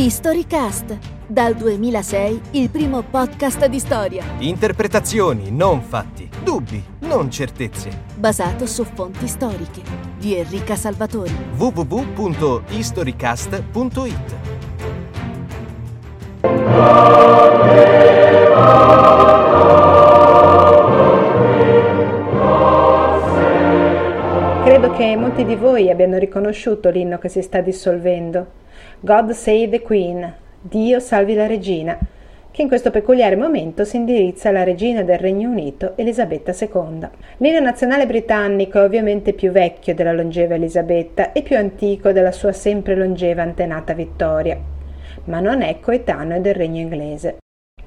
Historycast, dal 2006 il primo podcast di storia. Interpretazioni, non fatti. Dubbi, non certezze. Basato su fonti storiche. Di Enrica Salvatori. www.historycast.it Credo che molti di voi abbiano riconosciuto l'inno che si sta dissolvendo. God Save the Queen, Dio salvi la regina, che in questo peculiare momento si indirizza alla regina del Regno Unito, Elisabetta II. L'inno nazionale britannico è ovviamente più vecchio della longeva Elisabetta e più antico della sua sempre longeva antenata Vittoria, ma non è coetaneo del Regno inglese.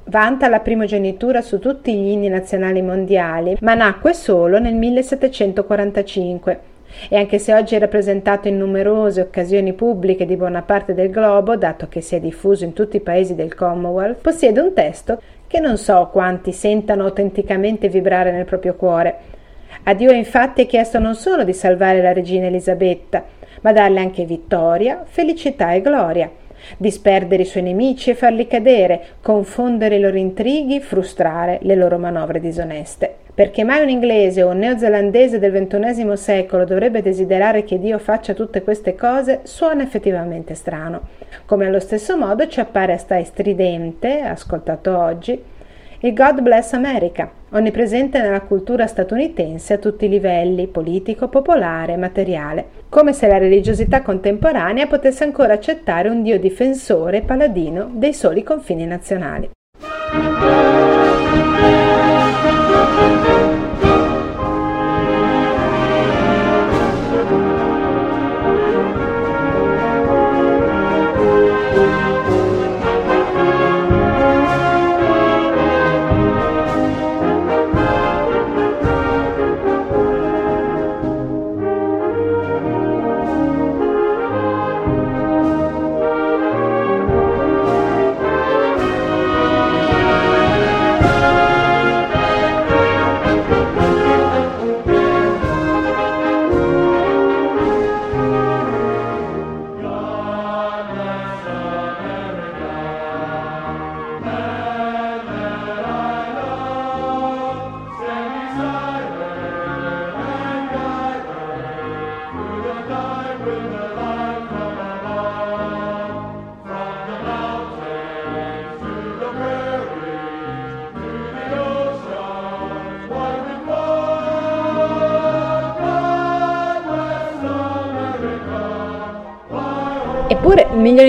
Vanta la primogenitura su tutti gli inni nazionali mondiali, ma nacque solo nel 1745 e anche se oggi è rappresentato in numerose occasioni pubbliche di buona parte del globo, dato che si è diffuso in tutti i paesi del Commonwealth, possiede un testo che non so quanti sentano autenticamente vibrare nel proprio cuore. A Dio infatti è chiesto non solo di salvare la regina Elisabetta, ma darle anche vittoria, felicità e gloria disperdere i suoi nemici e farli cadere, confondere i loro intrighi, frustrare le loro manovre disoneste. Perché mai un inglese o un neozelandese del XXI secolo dovrebbe desiderare che Dio faccia tutte queste cose suona effettivamente strano. Come allo stesso modo ci appare assai stridente, ascoltato oggi, il God Bless America, onnipresente nella cultura statunitense a tutti i livelli, politico, popolare materiale, come se la religiosità contemporanea potesse ancora accettare un Dio difensore e paladino dei soli confini nazionali.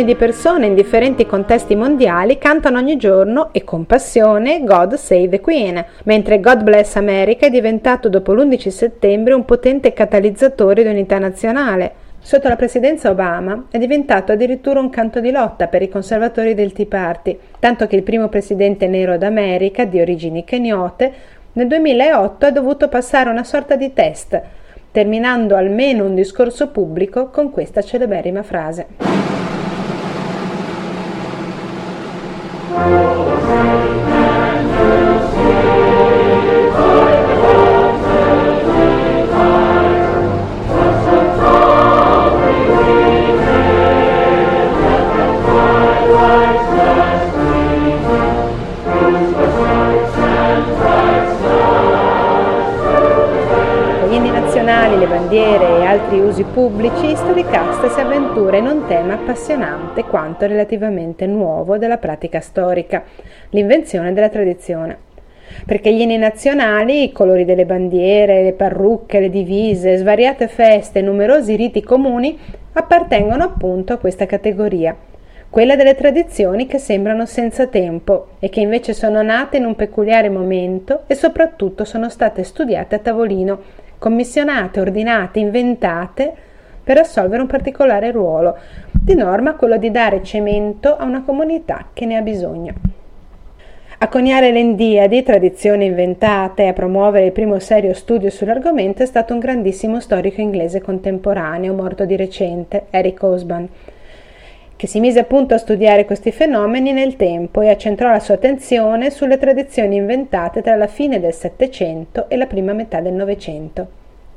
Milioni di persone in differenti contesti mondiali cantano ogni giorno e con passione God Save the Queen, mentre God Bless America è diventato dopo l'11 settembre un potente catalizzatore di unità nazionale. Sotto la presidenza Obama è diventato addirittura un canto di lotta per i conservatori del Tea Party, tanto che il primo presidente nero d'America, di origini keniote, nel 2008 ha dovuto passare una sorta di test terminando almeno un discorso pubblico con questa celeberrima frase. Nazionali, bandiere e altri usi pubblici, Storycast si avventura in un tema appassionante quanto relativamente nuovo della pratica storica, l'invenzione della tradizione. Perché gli inni nazionali, i colori delle bandiere, le parrucche, le divise, svariate feste e numerosi riti comuni appartengono appunto a questa categoria, quella delle tradizioni che sembrano senza tempo e che invece sono nate in un peculiare momento e soprattutto sono state studiate a tavolino commissionate, ordinate, inventate per assolvere un particolare ruolo, di norma quello di dare cemento a una comunità che ne ha bisogno. A coniare l'Endiadi, tradizione inventata, e a promuovere il primo serio studio sull'argomento è stato un grandissimo storico inglese contemporaneo, morto di recente, Eric Osban, che si mise appunto a studiare questi fenomeni nel tempo e accentrò la sua attenzione sulle tradizioni inventate tra la fine del Settecento e la prima metà del Novecento.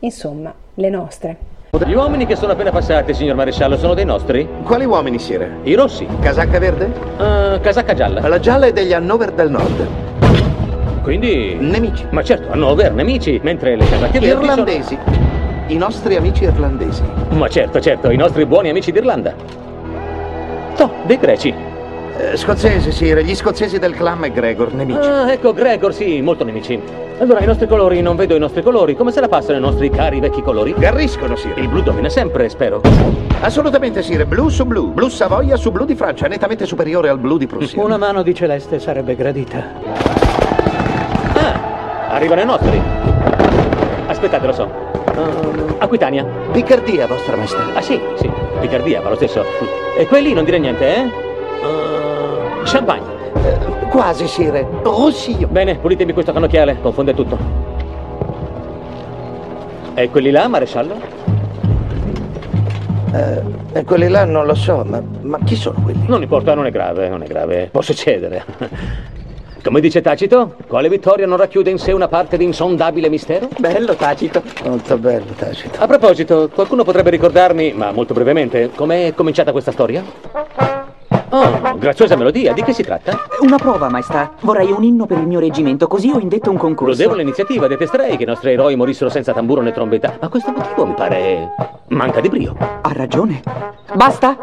Insomma, le nostre. Gli uomini che sono appena passati, signor maresciallo, sono dei nostri? Quali uomini, sire? I rossi. Casacca verde? Uh, casacca gialla. La gialla è degli Hannover del Nord. Quindi... Nemici. Ma certo, Hannover, nemici, mentre le casacche verdi Irlandesi. Sono... I nostri amici irlandesi. Ma certo, certo, i nostri buoni amici d'Irlanda. No, dei greci. Eh, scozzesi, sire, gli scozzesi del clan McGregor, nemici. Ah, ecco, Gregor, sì, molto nemici. Allora, i nostri colori, non vedo i nostri colori. Come se la passano i nostri cari vecchi colori? Garriscono, sire. Il blu domina sempre, spero. Assolutamente, sire. Blu su blu. Blu Savoia su blu di Francia, nettamente superiore al blu di Prussia. Una mano di celeste sarebbe gradita. Ah, arrivano i nostri. Aspettate, lo so. Uh, Aquitania. Piccardia, vostra maestà. Ah, sì, sì. Piccardia, va lo stesso. E quelli non dire niente, eh? Uh, champagne. Eh, quasi, sire. Rossio. Bene, pulitemi questo cannocchiale, confonde tutto. E quelli là, maresciallo? Eh, quelli là non lo so, ma, ma chi sono quelli? Non importa, non è grave, non è grave. Può succedere. Come dice Tacito, quale vittoria non racchiude in sé una parte di insondabile mistero? Bello Tacito. Molto bello, Tacito. A proposito, qualcuno potrebbe ricordarmi, ma molto brevemente, com'è cominciata questa storia? Oh, graziosa melodia, di che si tratta? Una prova, maestà. Vorrei un inno per il mio reggimento, così ho indetto un concorso. Lodevole iniziativa, detesterei che i nostri eroi morissero senza tamburo né trombetta. Ma questo motivo mi pare. manca di brio. Ha ragione. Basta?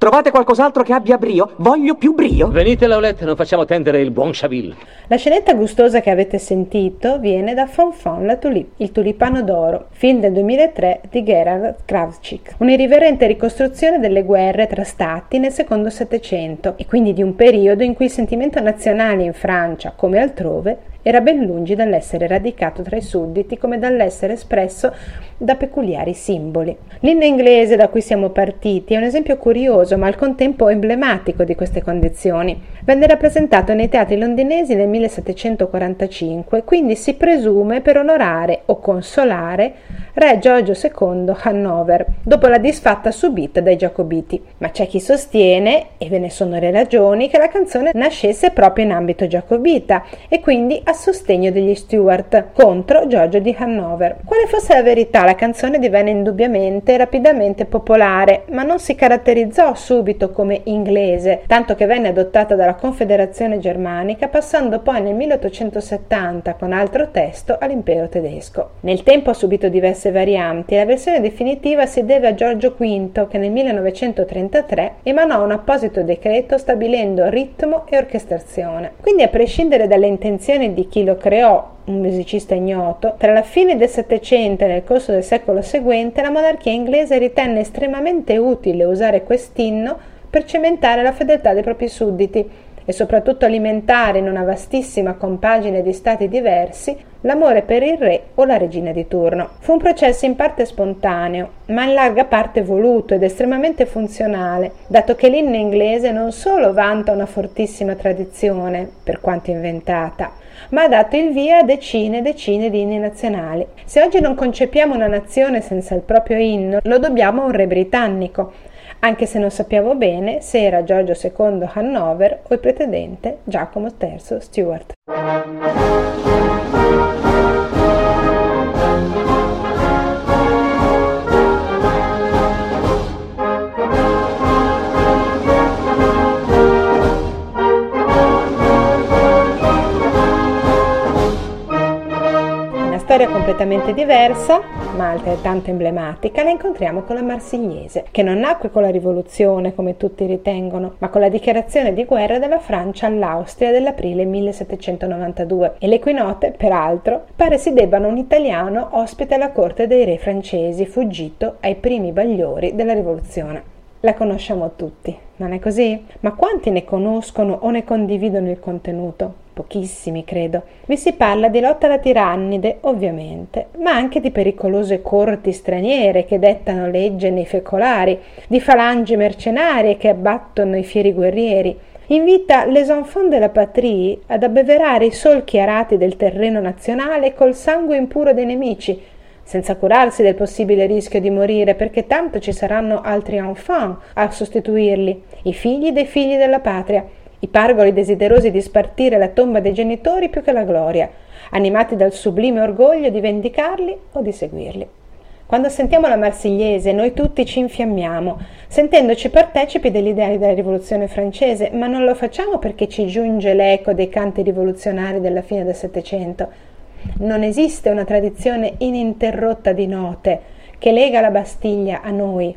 Trovate qualcos'altro che abbia brio? Voglio più brio. Venite, Laulette, non facciamo tendere il buon Chaville. La scenetta gustosa che avete sentito viene da Fonfon la Tulip, il tulipano d'oro, film del 2003 di Gerard Kravchik. Un'irriverente ricostruzione delle guerre tra stati nel secondo Settecento e quindi di un periodo in cui il sentimento nazionale in Francia, come altrove, era ben lungi dall'essere radicato tra i sudditi come dall'essere espresso da peculiari simboli. L'inno inglese da cui siamo partiti è un esempio curioso ma al contempo emblematico di queste condizioni. Venne rappresentato nei teatri londinesi nel 1745, quindi si presume per onorare o consolare re Giorgio II Hannover, dopo la disfatta subita dai Giacobiti. Ma c'è chi sostiene, e ve ne sono le ragioni, che la canzone nascesse proprio in ambito giacobita e quindi a sostegno degli Stuart contro Giorgio di Hannover. Quale fosse la verità, la canzone divenne indubbiamente rapidamente popolare, ma non si caratterizzò subito come inglese, tanto che venne adottata dalla Confederazione Germanica, passando poi nel 1870 con altro testo all'impero tedesco. Nel tempo ha subito diverse varianti e la versione definitiva si deve a Giorgio V che nel 1933 emanò un apposito decreto stabilendo ritmo e orchestrazione. Quindi a prescindere dalle intenzioni di chi lo creò, un musicista ignoto, tra la fine del Settecento e nel corso del secolo seguente la monarchia inglese ritenne estremamente utile usare quest'inno per cementare la fedeltà dei propri sudditi e soprattutto alimentare in una vastissima compagine di stati diversi l'amore per il re o la regina di turno. Fu un processo in parte spontaneo, ma in larga parte voluto ed estremamente funzionale, dato che l'inno inglese non solo vanta una fortissima tradizione, per quanto inventata, ma ha dato il via a decine e decine di inni nazionali. Se oggi non concepiamo una nazione senza il proprio inno, lo dobbiamo a un re britannico, anche se non sappiamo bene se era Giorgio II Hannover o il pretendente Giacomo III Stuart. Storia completamente diversa, ma altrettanto emblematica, la incontriamo con la Marsigliese, che non nacque con la rivoluzione, come tutti ritengono, ma con la dichiarazione di guerra della Francia all'Austria dell'aprile 1792. E le cui note, peraltro, pare si debbano un italiano ospite alla corte dei re francesi, fuggito ai primi bagliori della rivoluzione. La conosciamo tutti, non è così? Ma quanti ne conoscono o ne condividono il contenuto? pochissimi credo. Vi si parla di lotta alla tirannide, ovviamente, ma anche di pericolose corti straniere che dettano legge nei fecolari, di falangi mercenarie che abbattono i fieri guerrieri. Invita les enfants de la patrie ad abbeverare i solchi arati del terreno nazionale col sangue impuro dei nemici, senza curarsi del possibile rischio di morire, perché tanto ci saranno altri enfants a sostituirli, i figli dei figli della patria, i pargoli desiderosi di spartire la tomba dei genitori più che la gloria, animati dal sublime orgoglio di vendicarli o di seguirli. Quando sentiamo la marsigliese noi tutti ci infiammiamo, sentendoci partecipi degli ideali della rivoluzione francese, ma non lo facciamo perché ci giunge l'eco dei canti rivoluzionari della fine del Settecento. Non esiste una tradizione ininterrotta di note che lega la Bastiglia a noi.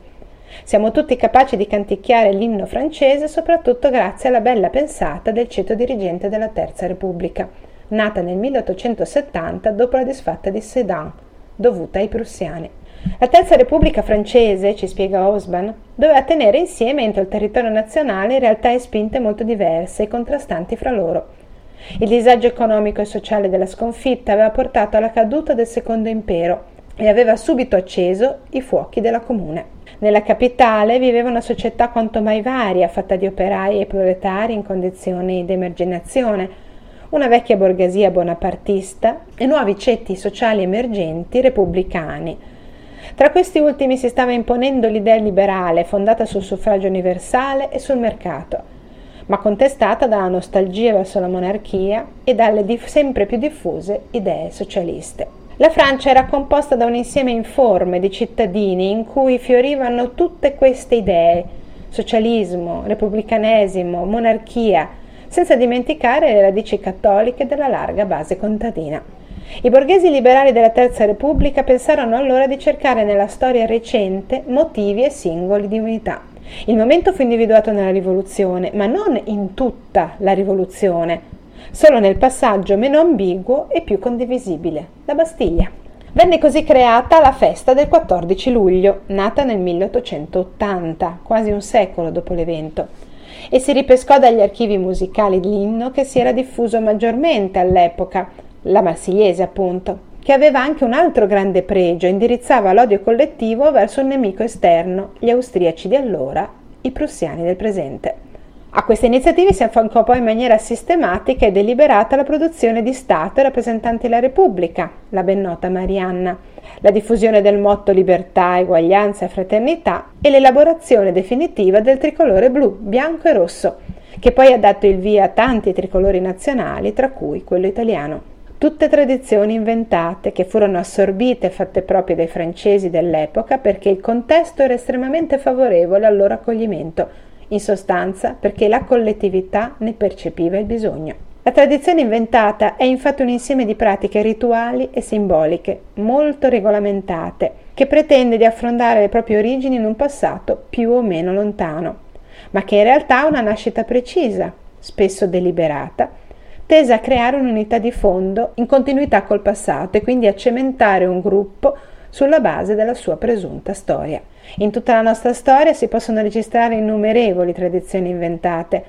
Siamo tutti capaci di canticchiare l'inno francese soprattutto grazie alla bella pensata del ceto dirigente della Terza Repubblica, nata nel 1870 dopo la disfatta di Sedan, dovuta ai prussiani. La Terza Repubblica francese, ci spiega Osban, doveva tenere insieme entro il territorio nazionale realtà e spinte molto diverse e contrastanti fra loro. Il disagio economico e sociale della sconfitta aveva portato alla caduta del Secondo Impero e aveva subito acceso i fuochi della comune. Nella capitale viveva una società quanto mai varia, fatta di operai e proletari in condizioni di emarginazione, una vecchia borghesia bonapartista e nuovi ceti sociali emergenti repubblicani, tra questi ultimi si stava imponendo l'idea liberale fondata sul suffragio universale e sul mercato, ma contestata dalla nostalgia verso la monarchia e dalle dif- sempre più diffuse idee socialiste. La Francia era composta da un insieme informe di cittadini in cui fiorivano tutte queste idee, socialismo, repubblicanesimo, monarchia, senza dimenticare le radici cattoliche della larga base contadina. I borghesi liberali della Terza Repubblica pensarono allora di cercare nella storia recente motivi e singoli di unità. Il momento fu individuato nella rivoluzione, ma non in tutta la rivoluzione, solo nel passaggio meno ambiguo e più condivisibile, la Bastiglia. Venne così creata la festa del 14 luglio, nata nel 1880, quasi un secolo dopo l'evento, e si ripescò dagli archivi musicali l'inno che si era diffuso maggiormente all'epoca, la marsigliese appunto, che aveva anche un altro grande pregio, indirizzava l'odio collettivo verso un nemico esterno, gli austriaci di allora, i prussiani del presente. A queste iniziative si affiancò poi in maniera sistematica e deliberata la produzione di Stato e rappresentanti della Repubblica, la ben nota Marianna, la diffusione del motto libertà, eguaglianza e fraternità e l'elaborazione definitiva del tricolore blu, bianco e rosso, che poi ha dato il via a tanti tricolori nazionali, tra cui quello italiano tutte tradizioni inventate che furono assorbite e fatte proprie dai francesi dell'epoca perché il contesto era estremamente favorevole al loro accoglimento, in sostanza perché la collettività ne percepiva il bisogno. La tradizione inventata è infatti un insieme di pratiche rituali e simboliche, molto regolamentate, che pretende di affrontare le proprie origini in un passato più o meno lontano, ma che in realtà ha una nascita precisa, spesso deliberata, tesa a creare un'unità di fondo in continuità col passato e quindi a cementare un gruppo sulla base della sua presunta storia. In tutta la nostra storia si possono registrare innumerevoli tradizioni inventate,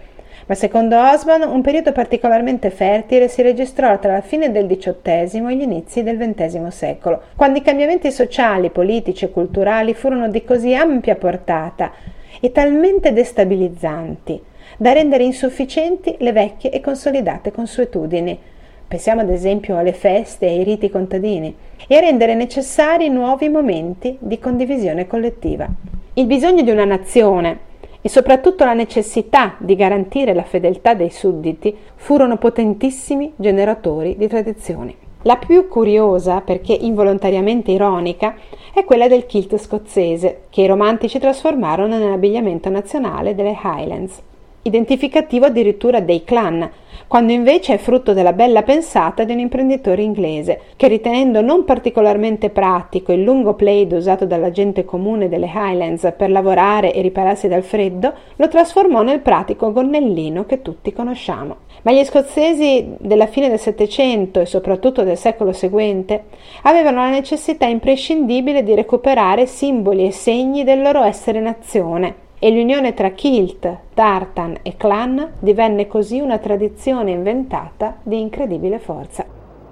ma secondo Osman un periodo particolarmente fertile si registrò tra la fine del XVIII e gli inizi del XX secolo, quando i cambiamenti sociali, politici e culturali furono di così ampia portata e talmente destabilizzanti da rendere insufficienti le vecchie e consolidate consuetudini. Pensiamo ad esempio alle feste e ai riti contadini, e a rendere necessari nuovi momenti di condivisione collettiva. Il bisogno di una nazione e soprattutto la necessità di garantire la fedeltà dei sudditi furono potentissimi generatori di tradizioni. La più curiosa, perché involontariamente ironica, è quella del kilt scozzese, che i romantici trasformarono nell'abbigliamento nazionale delle Highlands identificativo addirittura dei clan, quando invece è frutto della bella pensata di un imprenditore inglese, che ritenendo non particolarmente pratico il lungo plaid usato dalla gente comune delle Highlands per lavorare e ripararsi dal freddo, lo trasformò nel pratico gonnellino che tutti conosciamo. Ma gli scozzesi della fine del Settecento e soprattutto del secolo seguente avevano la necessità imprescindibile di recuperare simboli e segni del loro essere nazione, e l'unione tra kilt, tartan e clan divenne così una tradizione inventata di incredibile forza.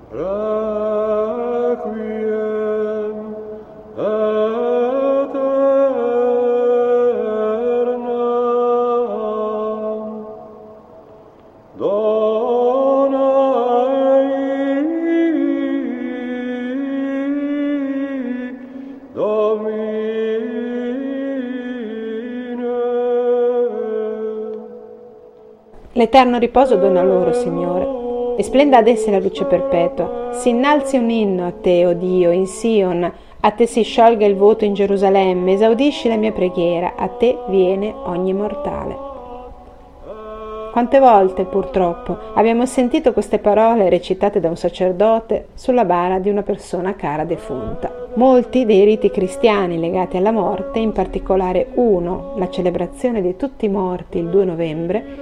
Requiem L'eterno riposo dona loro, Signore, e splenda ad esse la luce perpetua. Si innalzi un inno a te, o oh Dio, in Sion, A te si sciolga il voto in Gerusalemme, esaudisci la mia preghiera, a te viene ogni mortale. Quante volte, purtroppo, abbiamo sentito queste parole recitate da un sacerdote sulla bara di una persona cara defunta. Molti dei riti cristiani legati alla morte, in particolare uno, la celebrazione di tutti i morti il 2 novembre,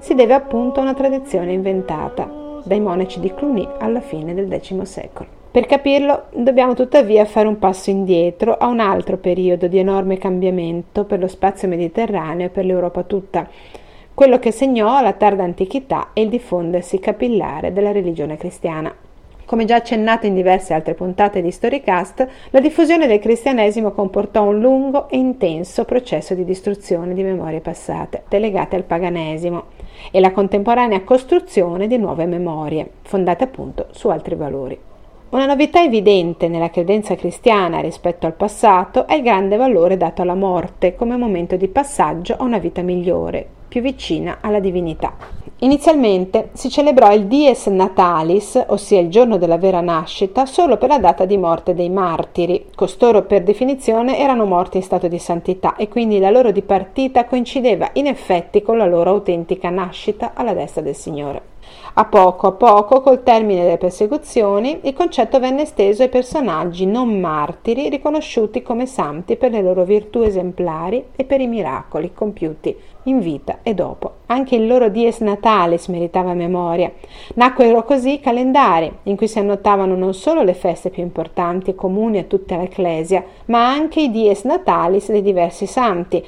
si deve appunto a una tradizione inventata dai monaci di Cluny alla fine del X secolo. Per capirlo dobbiamo tuttavia fare un passo indietro a un altro periodo di enorme cambiamento per lo spazio mediterraneo e per l'Europa tutta, quello che segnò la tarda antichità e il diffondersi capillare della religione cristiana. Come già accennato in diverse altre puntate di Storycast, la diffusione del cristianesimo comportò un lungo e intenso processo di distruzione di memorie passate, legate al paganesimo, e la contemporanea costruzione di nuove memorie, fondate appunto su altri valori. Una novità evidente nella credenza cristiana rispetto al passato è il grande valore dato alla morte come momento di passaggio a una vita migliore, più vicina alla divinità. Inizialmente si celebrò il Dies Natalis, ossia il giorno della vera nascita, solo per la data di morte dei martiri. Costoro per definizione erano morti in stato di santità e quindi la loro dipartita coincideva in effetti con la loro autentica nascita alla destra del Signore. A poco a poco, col termine delle persecuzioni, il concetto venne esteso ai personaggi non martiri riconosciuti come santi per le loro virtù esemplari e per i miracoli compiuti in vita e dopo. Anche il loro dies natalis meritava memoria. Nacquero così calendari in cui si annotavano non solo le feste più importanti e comuni a tutta l'Ecclesia, ma anche i dies natalis dei diversi santi,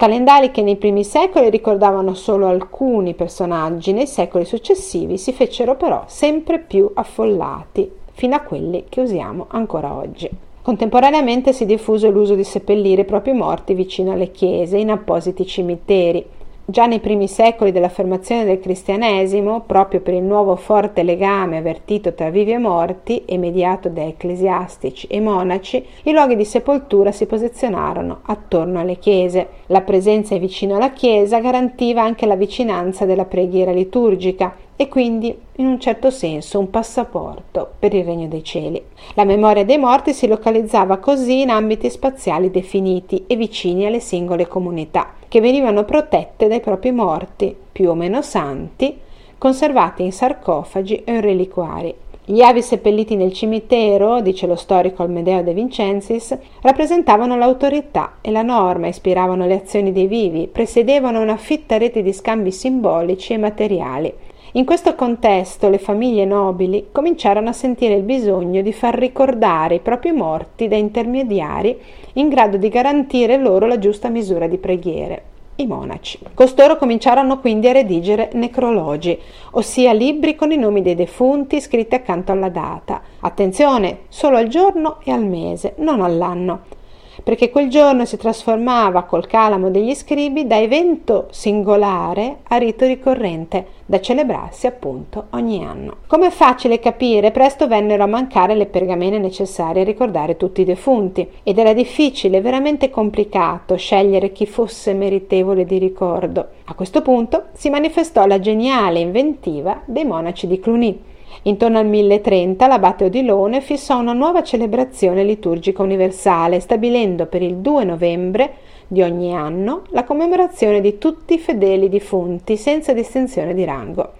Calendari che nei primi secoli ricordavano solo alcuni personaggi, nei secoli successivi si fecero però sempre più affollati, fino a quelli che usiamo ancora oggi. Contemporaneamente si diffuse l'uso di seppellire i propri morti vicino alle chiese, in appositi cimiteri, Già nei primi secoli dell'affermazione del cristianesimo, proprio per il nuovo forte legame avvertito tra vivi e morti e mediato da ecclesiastici e monaci, i luoghi di sepoltura si posizionarono attorno alle chiese. La presenza vicino alla chiesa garantiva anche la vicinanza della preghiera liturgica e quindi in un certo senso un passaporto per il regno dei cieli. La memoria dei morti si localizzava così in ambiti spaziali definiti e vicini alle singole comunità che venivano protette dai propri morti, più o meno santi, conservati in sarcofagi o in reliquari. Gli avi seppelliti nel cimitero, dice lo storico Almedeo De Vincensis, rappresentavano l'autorità e la norma, ispiravano le azioni dei vivi, presiedevano una fitta rete di scambi simbolici e materiali. In questo contesto le famiglie nobili cominciarono a sentire il bisogno di far ricordare i propri morti da intermediari in grado di garantire loro la giusta misura di preghiere i monaci. Costoro cominciarono quindi a redigere necrologi, ossia libri con i nomi dei defunti scritti accanto alla data. Attenzione, solo al giorno e al mese, non all'anno perché quel giorno si trasformava col calamo degli scribi da evento singolare a rito ricorrente, da celebrarsi appunto ogni anno. Come è facile capire, presto vennero a mancare le pergamene necessarie a ricordare tutti i defunti ed era difficile, veramente complicato scegliere chi fosse meritevole di ricordo. A questo punto si manifestò la geniale inventiva dei monaci di Cluny Intorno al 1030 l'abate Odilone fissò una nuova celebrazione liturgica universale, stabilendo per il 2 novembre di ogni anno la commemorazione di tutti i fedeli defunti, senza distinzione di rango.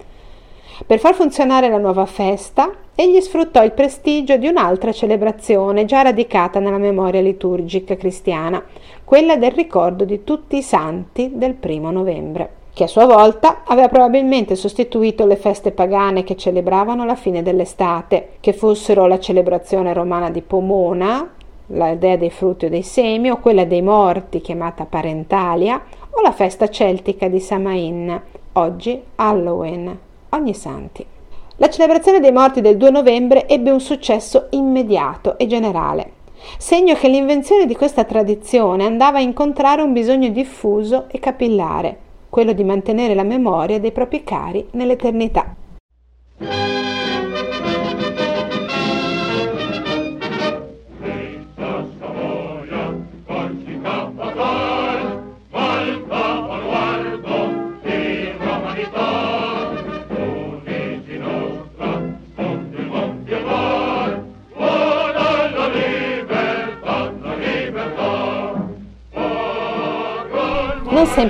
Per far funzionare la nuova festa, egli sfruttò il prestigio di un'altra celebrazione già radicata nella memoria liturgica cristiana, quella del ricordo di tutti i santi del primo novembre che a sua volta aveva probabilmente sostituito le feste pagane che celebravano la fine dell'estate, che fossero la celebrazione romana di Pomona, la dea dei frutti o dei semi, o quella dei morti chiamata Parentalia, o la festa celtica di Samain, oggi Halloween, ogni santi. La celebrazione dei morti del 2 novembre ebbe un successo immediato e generale, segno che l'invenzione di questa tradizione andava a incontrare un bisogno diffuso e capillare, quello di mantenere la memoria dei propri cari nell'eternità.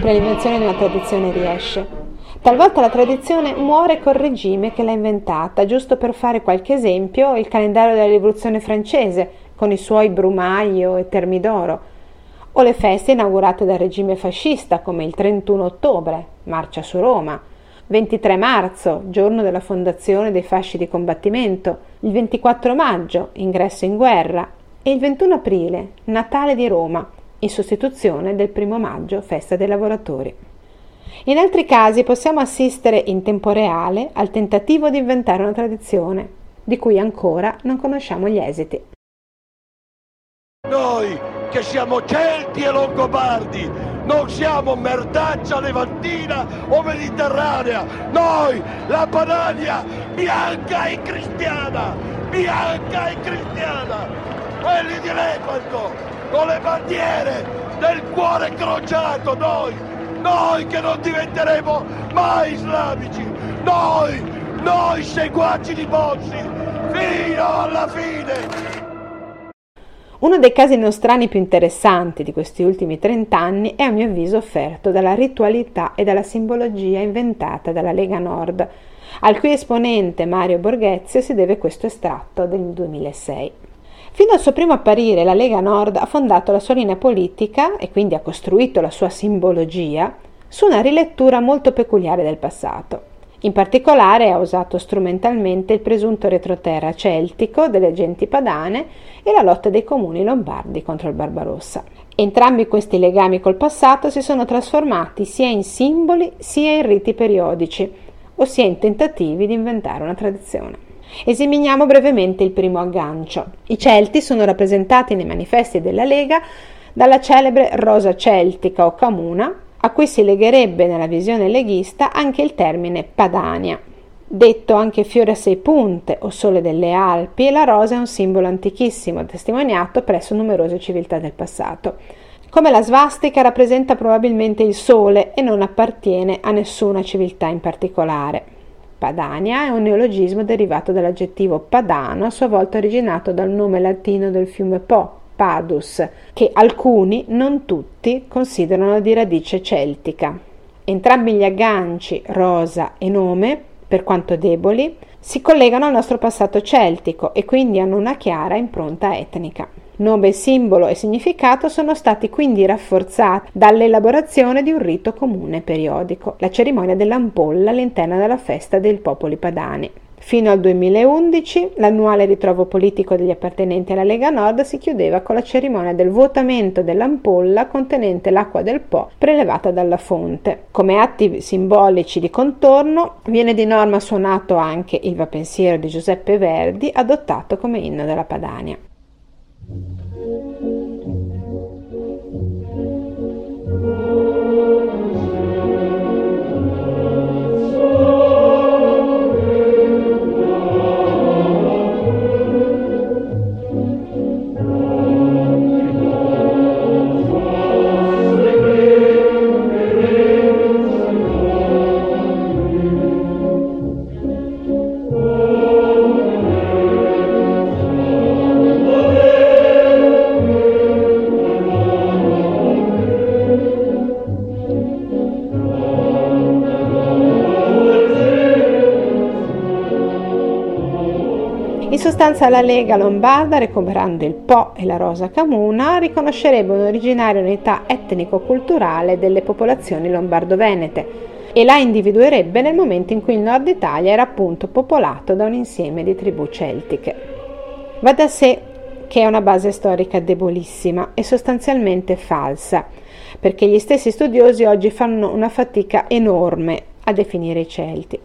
Sempre l'invenzione di una tradizione riesce. Talvolta la tradizione muore col regime che l'ha inventata, giusto per fare qualche esempio, il calendario della rivoluzione francese, con i suoi Brumaio e Termidoro, o le feste inaugurate dal regime fascista come il 31 ottobre, marcia su Roma, 23 marzo, giorno della fondazione dei fasci di combattimento, il 24 maggio, ingresso in guerra, e il 21 aprile, Natale di Roma, in sostituzione del 1 maggio, festa dei lavoratori. In altri casi possiamo assistere in tempo reale al tentativo di inventare una tradizione, di cui ancora non conosciamo gli esiti. Noi che siamo Celti e Longobardi, non siamo merdaccia levantina o mediterranea, noi la Padania bianca e cristiana, bianca e cristiana, quelli di Lepanto, con le bandiere del cuore crociato, noi, noi che non diventeremo mai islamici, noi, noi seguaci di Bossi, fino alla fine. Uno dei casi nostrani più interessanti di questi ultimi trent'anni è a mio avviso offerto dalla ritualità e dalla simbologia inventata dalla Lega Nord, al cui esponente Mario Borghezio si deve questo estratto del 2006. Fino al suo primo apparire la Lega Nord ha fondato la sua linea politica e quindi ha costruito la sua simbologia su una rilettura molto peculiare del passato. In particolare ha usato strumentalmente il presunto retroterra celtico delle genti padane e la lotta dei comuni lombardi contro il Barbarossa. Entrambi questi legami col passato si sono trasformati sia in simboli sia in riti periodici, ossia in tentativi di inventare una tradizione. Esaminiamo brevemente il primo aggancio. I Celti sono rappresentati nei manifesti della Lega dalla celebre rosa celtica o camuna, a cui si legherebbe nella visione leghista anche il termine Padania. Detto anche fiore a sei punte o sole delle Alpi, la rosa è un simbolo antichissimo testimoniato presso numerose civiltà del passato. Come la svastica rappresenta probabilmente il sole e non appartiene a nessuna civiltà in particolare. Padania è un neologismo derivato dall'aggettivo padano, a sua volta originato dal nome latino del fiume Po, Padus, che alcuni, non tutti, considerano di radice celtica. Entrambi gli agganci, rosa e nome, per quanto deboli, si collegano al nostro passato celtico e quindi hanno una chiara impronta etnica. Nome, simbolo e significato sono stati quindi rafforzati dall'elaborazione di un rito comune periodico, la cerimonia dell'ampolla all'interno della festa dei popoli padani. Fino al 2011 l'annuale ritrovo politico degli appartenenti alla Lega Nord si chiudeva con la cerimonia del vuotamento dell'ampolla contenente l'acqua del Po prelevata dalla fonte. Come atti simbolici di contorno viene di norma suonato anche il Va pensiero di Giuseppe Verdi adottato come inno della Padania. Thank you. Sostanza la Lega Lombarda, recuperando il Po e la Rosa Camuna, riconoscerebbe un'originaria unità etnico-culturale delle popolazioni lombardo-venete e la individuerebbe nel momento in cui il nord Italia era appunto popolato da un insieme di tribù celtiche. Va da sé che è una base storica debolissima e sostanzialmente falsa, perché gli stessi studiosi oggi fanno una fatica enorme a definire i Celti.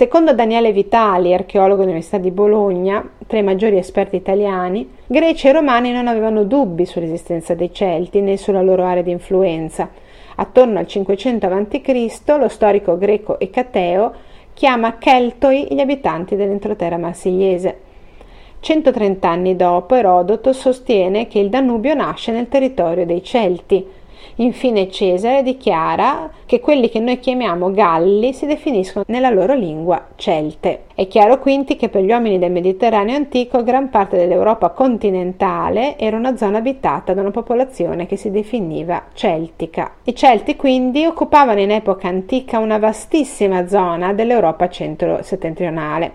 Secondo Daniele Vitali, archeologo dell'Università di Bologna, tra i maggiori esperti italiani, greci e romani non avevano dubbi sull'esistenza dei Celti né sulla loro area di influenza. Attorno al 500 a.C., lo storico greco Ecateo chiama Celtoi gli abitanti dell'entroterra marsigliese. 130 anni dopo, Erodoto sostiene che il Danubio nasce nel territorio dei Celti Infine Cesare dichiara che quelli che noi chiamiamo Galli si definiscono nella loro lingua Celte. È chiaro quindi che per gli uomini del Mediterraneo antico gran parte dell'Europa continentale era una zona abitata da una popolazione che si definiva celtica. I Celti quindi occupavano in epoca antica una vastissima zona dell'Europa centro-settentrionale.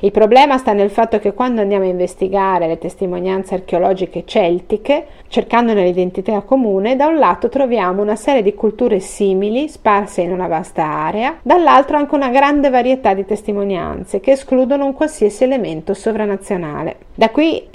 Il problema sta nel fatto che quando andiamo a investigare le testimonianze archeologiche celtiche, cercandone l'identità comune, da un lato troviamo una serie di culture simili sparse in una vasta area, dall'altro anche una grande varietà di testimonianze che escludono un qualsiasi elemento sovranazionale. Da qui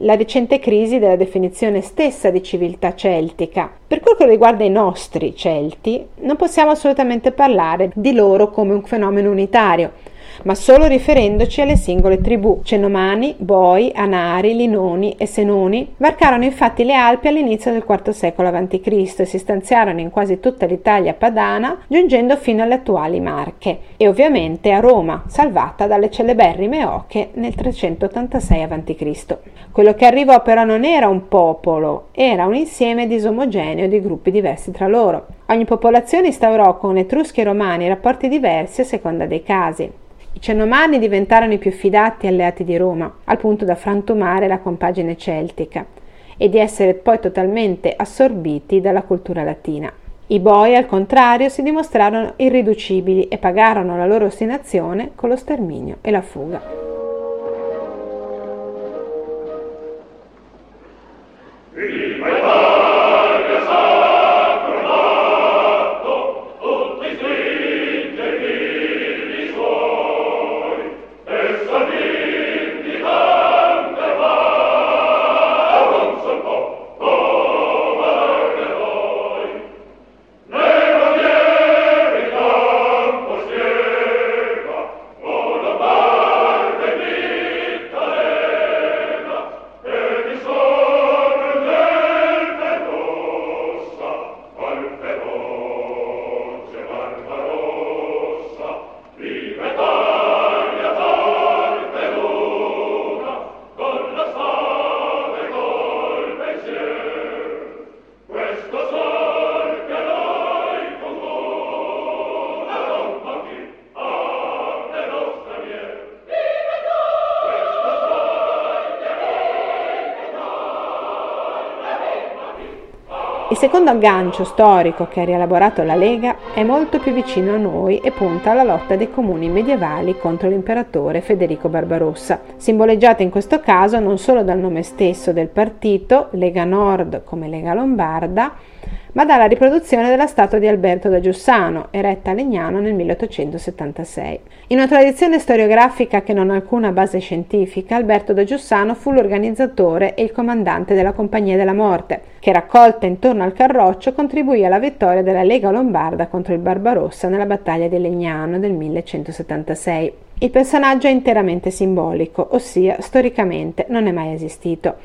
la recente crisi della definizione stessa di civiltà celtica. Per quel che riguarda i nostri Celti, non possiamo assolutamente parlare di loro come un fenomeno unitario ma solo riferendoci alle singole tribù. Cenomani, Boi, Anari, Linoni e Senoni varcarono infatti le Alpi all'inizio del IV secolo a.C. e si stanziarono in quasi tutta l'Italia padana, giungendo fino alle attuali Marche e ovviamente a Roma, salvata dalle celeberrime oche nel 386 a.C. Quello che arrivò però non era un popolo, era un insieme disomogeneo di gruppi diversi tra loro. Ogni popolazione instaurò con Etruschi e Romani rapporti diversi a seconda dei casi. I Cenomani diventarono i più fidati alleati di Roma, al punto da frantumare la compagine celtica e di essere poi totalmente assorbiti dalla cultura latina. I Boi, al contrario, si dimostrarono irriducibili e pagarono la loro ostinazione con lo sterminio e la fuga. Il secondo aggancio storico che ha rielaborato la Lega è molto più vicino a noi e punta alla lotta dei comuni medievali contro l'imperatore Federico Barbarossa, simboleggiata in questo caso non solo dal nome stesso del partito, Lega Nord come Lega Lombarda, ma dalla riproduzione della statua di Alberto da Giussano, eretta a Legnano nel 1876. In una tradizione storiografica che non ha alcuna base scientifica, Alberto da Giussano fu l'organizzatore e il comandante della Compagnia della Morte, che raccolta intorno al Carroccio contribuì alla vittoria della Lega Lombarda contro il Barbarossa nella battaglia di Legnano del 1176. Il personaggio è interamente simbolico, ossia storicamente non è mai esistito.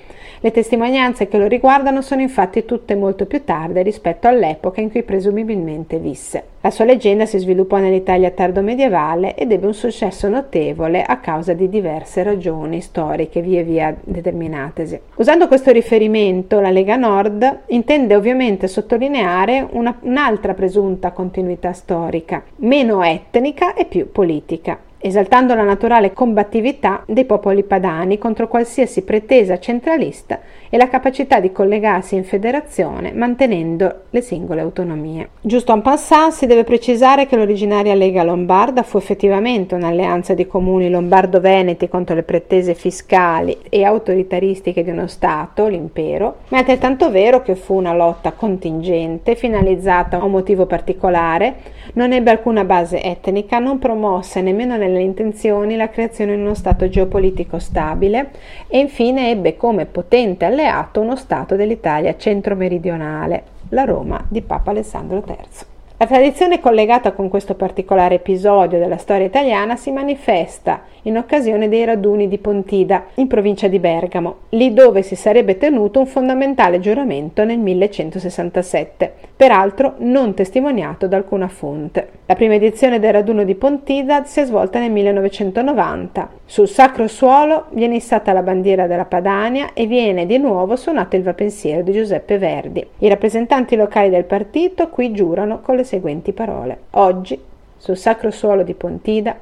Le testimonianze che lo riguardano sono infatti tutte molto più tarde rispetto all'epoca in cui presumibilmente visse. La sua leggenda si sviluppò nell'Italia tardo-medievale ed ebbe un successo notevole a causa di diverse ragioni storiche via via determinatesi. Usando questo riferimento, la Lega Nord intende ovviamente sottolineare una, un'altra presunta continuità storica, meno etnica e più politica esaltando la naturale combattività dei popoli padani contro qualsiasi pretesa centralista e la capacità di collegarsi in federazione mantenendo le singole autonomie. Giusto en passant si deve precisare che l'originaria Lega Lombarda fu effettivamente un'alleanza di comuni lombardo-veneti contro le pretese fiscali e autoritaristiche di uno Stato, l'impero, ma è altrettanto vero che fu una lotta contingente finalizzata a un motivo particolare, non ebbe alcuna base etnica, non promosse nemmeno nelle nelle intenzioni la creazione di uno Stato geopolitico stabile e infine ebbe come potente alleato uno Stato dell'Italia centro-meridionale, la Roma di Papa Alessandro III. La tradizione collegata con questo particolare episodio della storia italiana si manifesta in occasione dei raduni di Pontida, in provincia di Bergamo, lì dove si sarebbe tenuto un fondamentale giuramento nel 1167, peraltro non testimoniato da alcuna fonte. La prima edizione del raduno di Pontida si è svolta nel 1990. Sul sacro suolo viene issata la bandiera della Padania e viene di nuovo suonato il vapensiero di Giuseppe Verdi. I rappresentanti locali del partito qui giurano con le seguenti parole. Oggi, sul sacro suolo di Pontida,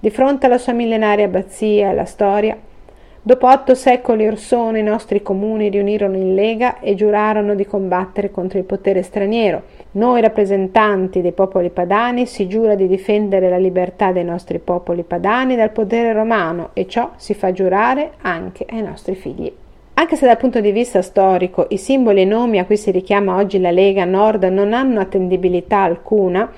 di fronte alla sua millenaria abbazia e alla storia, dopo otto secoli or sono i nostri comuni riunirono in lega e giurarono di combattere contro il potere straniero. Noi rappresentanti dei popoli padani si giura di difendere la libertà dei nostri popoli padani dal potere romano e ciò si fa giurare anche ai nostri figli. Anche se dal punto di vista storico i simboli e nomi a cui si richiama oggi la Lega Nord non hanno attendibilità alcuna,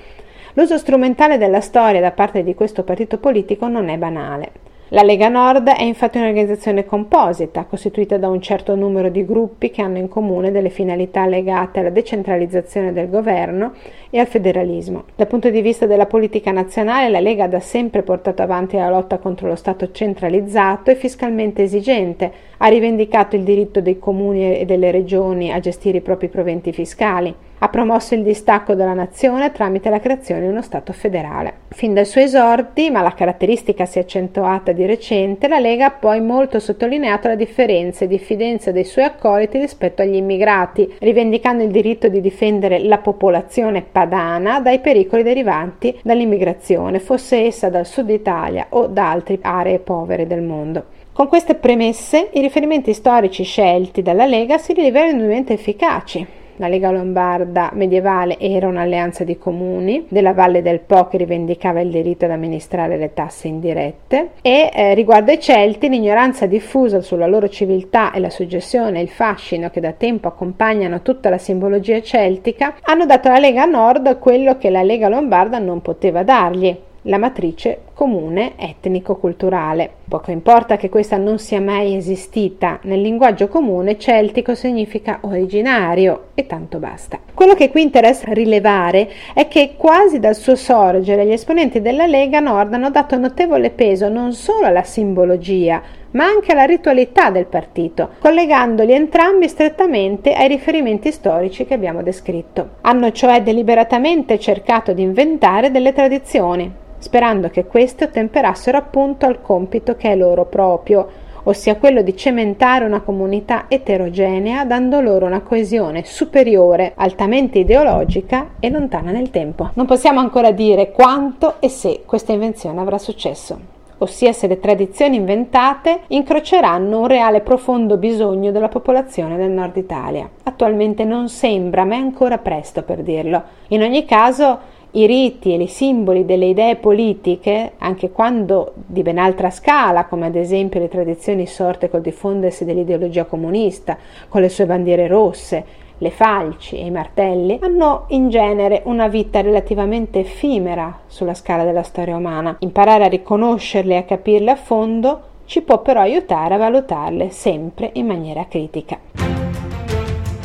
l'uso strumentale della storia da parte di questo partito politico non è banale. La Lega Nord è infatti un'organizzazione composita, costituita da un certo numero di gruppi che hanno in comune delle finalità legate alla decentralizzazione del governo e al federalismo. Dal punto di vista della politica nazionale, la Lega ha da sempre portato avanti la lotta contro lo Stato centralizzato e fiscalmente esigente, ha rivendicato il diritto dei comuni e delle regioni a gestire i propri proventi fiscali, ha promosso il distacco della nazione tramite la creazione di uno Stato federale. Fin dai suoi esordi, ma la caratteristica si è accentuata di recente, la Lega ha poi molto sottolineato la differenza e diffidenza dei suoi accoliti rispetto agli immigrati, rivendicando il diritto di difendere la popolazione padana dai pericoli derivanti dall'immigrazione, fosse essa dal sud Italia o da altre aree povere del mondo. Con queste premesse, i riferimenti storici scelti dalla Lega si rivelano indubbiamente efficaci. La Lega Lombarda medievale era un'alleanza di comuni. Della Valle del Po che rivendicava il diritto ad amministrare le tasse indirette. E eh, riguardo ai Celti l'ignoranza diffusa sulla loro civiltà e la suggestione e il fascino che da tempo accompagnano tutta la simbologia celtica hanno dato alla Lega Nord quello che la Lega Lombarda non poteva dargli, la matrice comune etnico-culturale. Poco importa che questa non sia mai esistita, nel linguaggio comune celtico significa originario e tanto basta. Quello che qui interessa rilevare è che quasi dal suo sorgere gli esponenti della Lega Nord hanno dato notevole peso non solo alla simbologia, ma anche alla ritualità del partito, collegandoli entrambi strettamente ai riferimenti storici che abbiamo descritto. Hanno cioè deliberatamente cercato di inventare delle tradizioni, sperando che queste ottemperassero appunto al compito che è loro proprio, ossia quello di cementare una comunità eterogenea dando loro una coesione superiore, altamente ideologica e lontana nel tempo. Non possiamo ancora dire quanto e se questa invenzione avrà successo ossia se le tradizioni inventate incroceranno un reale profondo bisogno della popolazione del nord Italia. Attualmente non sembra, ma è ancora presto per dirlo. In ogni caso, i riti e i simboli delle idee politiche, anche quando di ben altra scala, come ad esempio le tradizioni sorte col diffondersi dell'ideologia comunista, con le sue bandiere rosse, le falci e i martelli, hanno in genere una vita relativamente effimera sulla scala della storia umana. Imparare a riconoscerle e a capirle a fondo ci può però aiutare a valutarle sempre in maniera critica.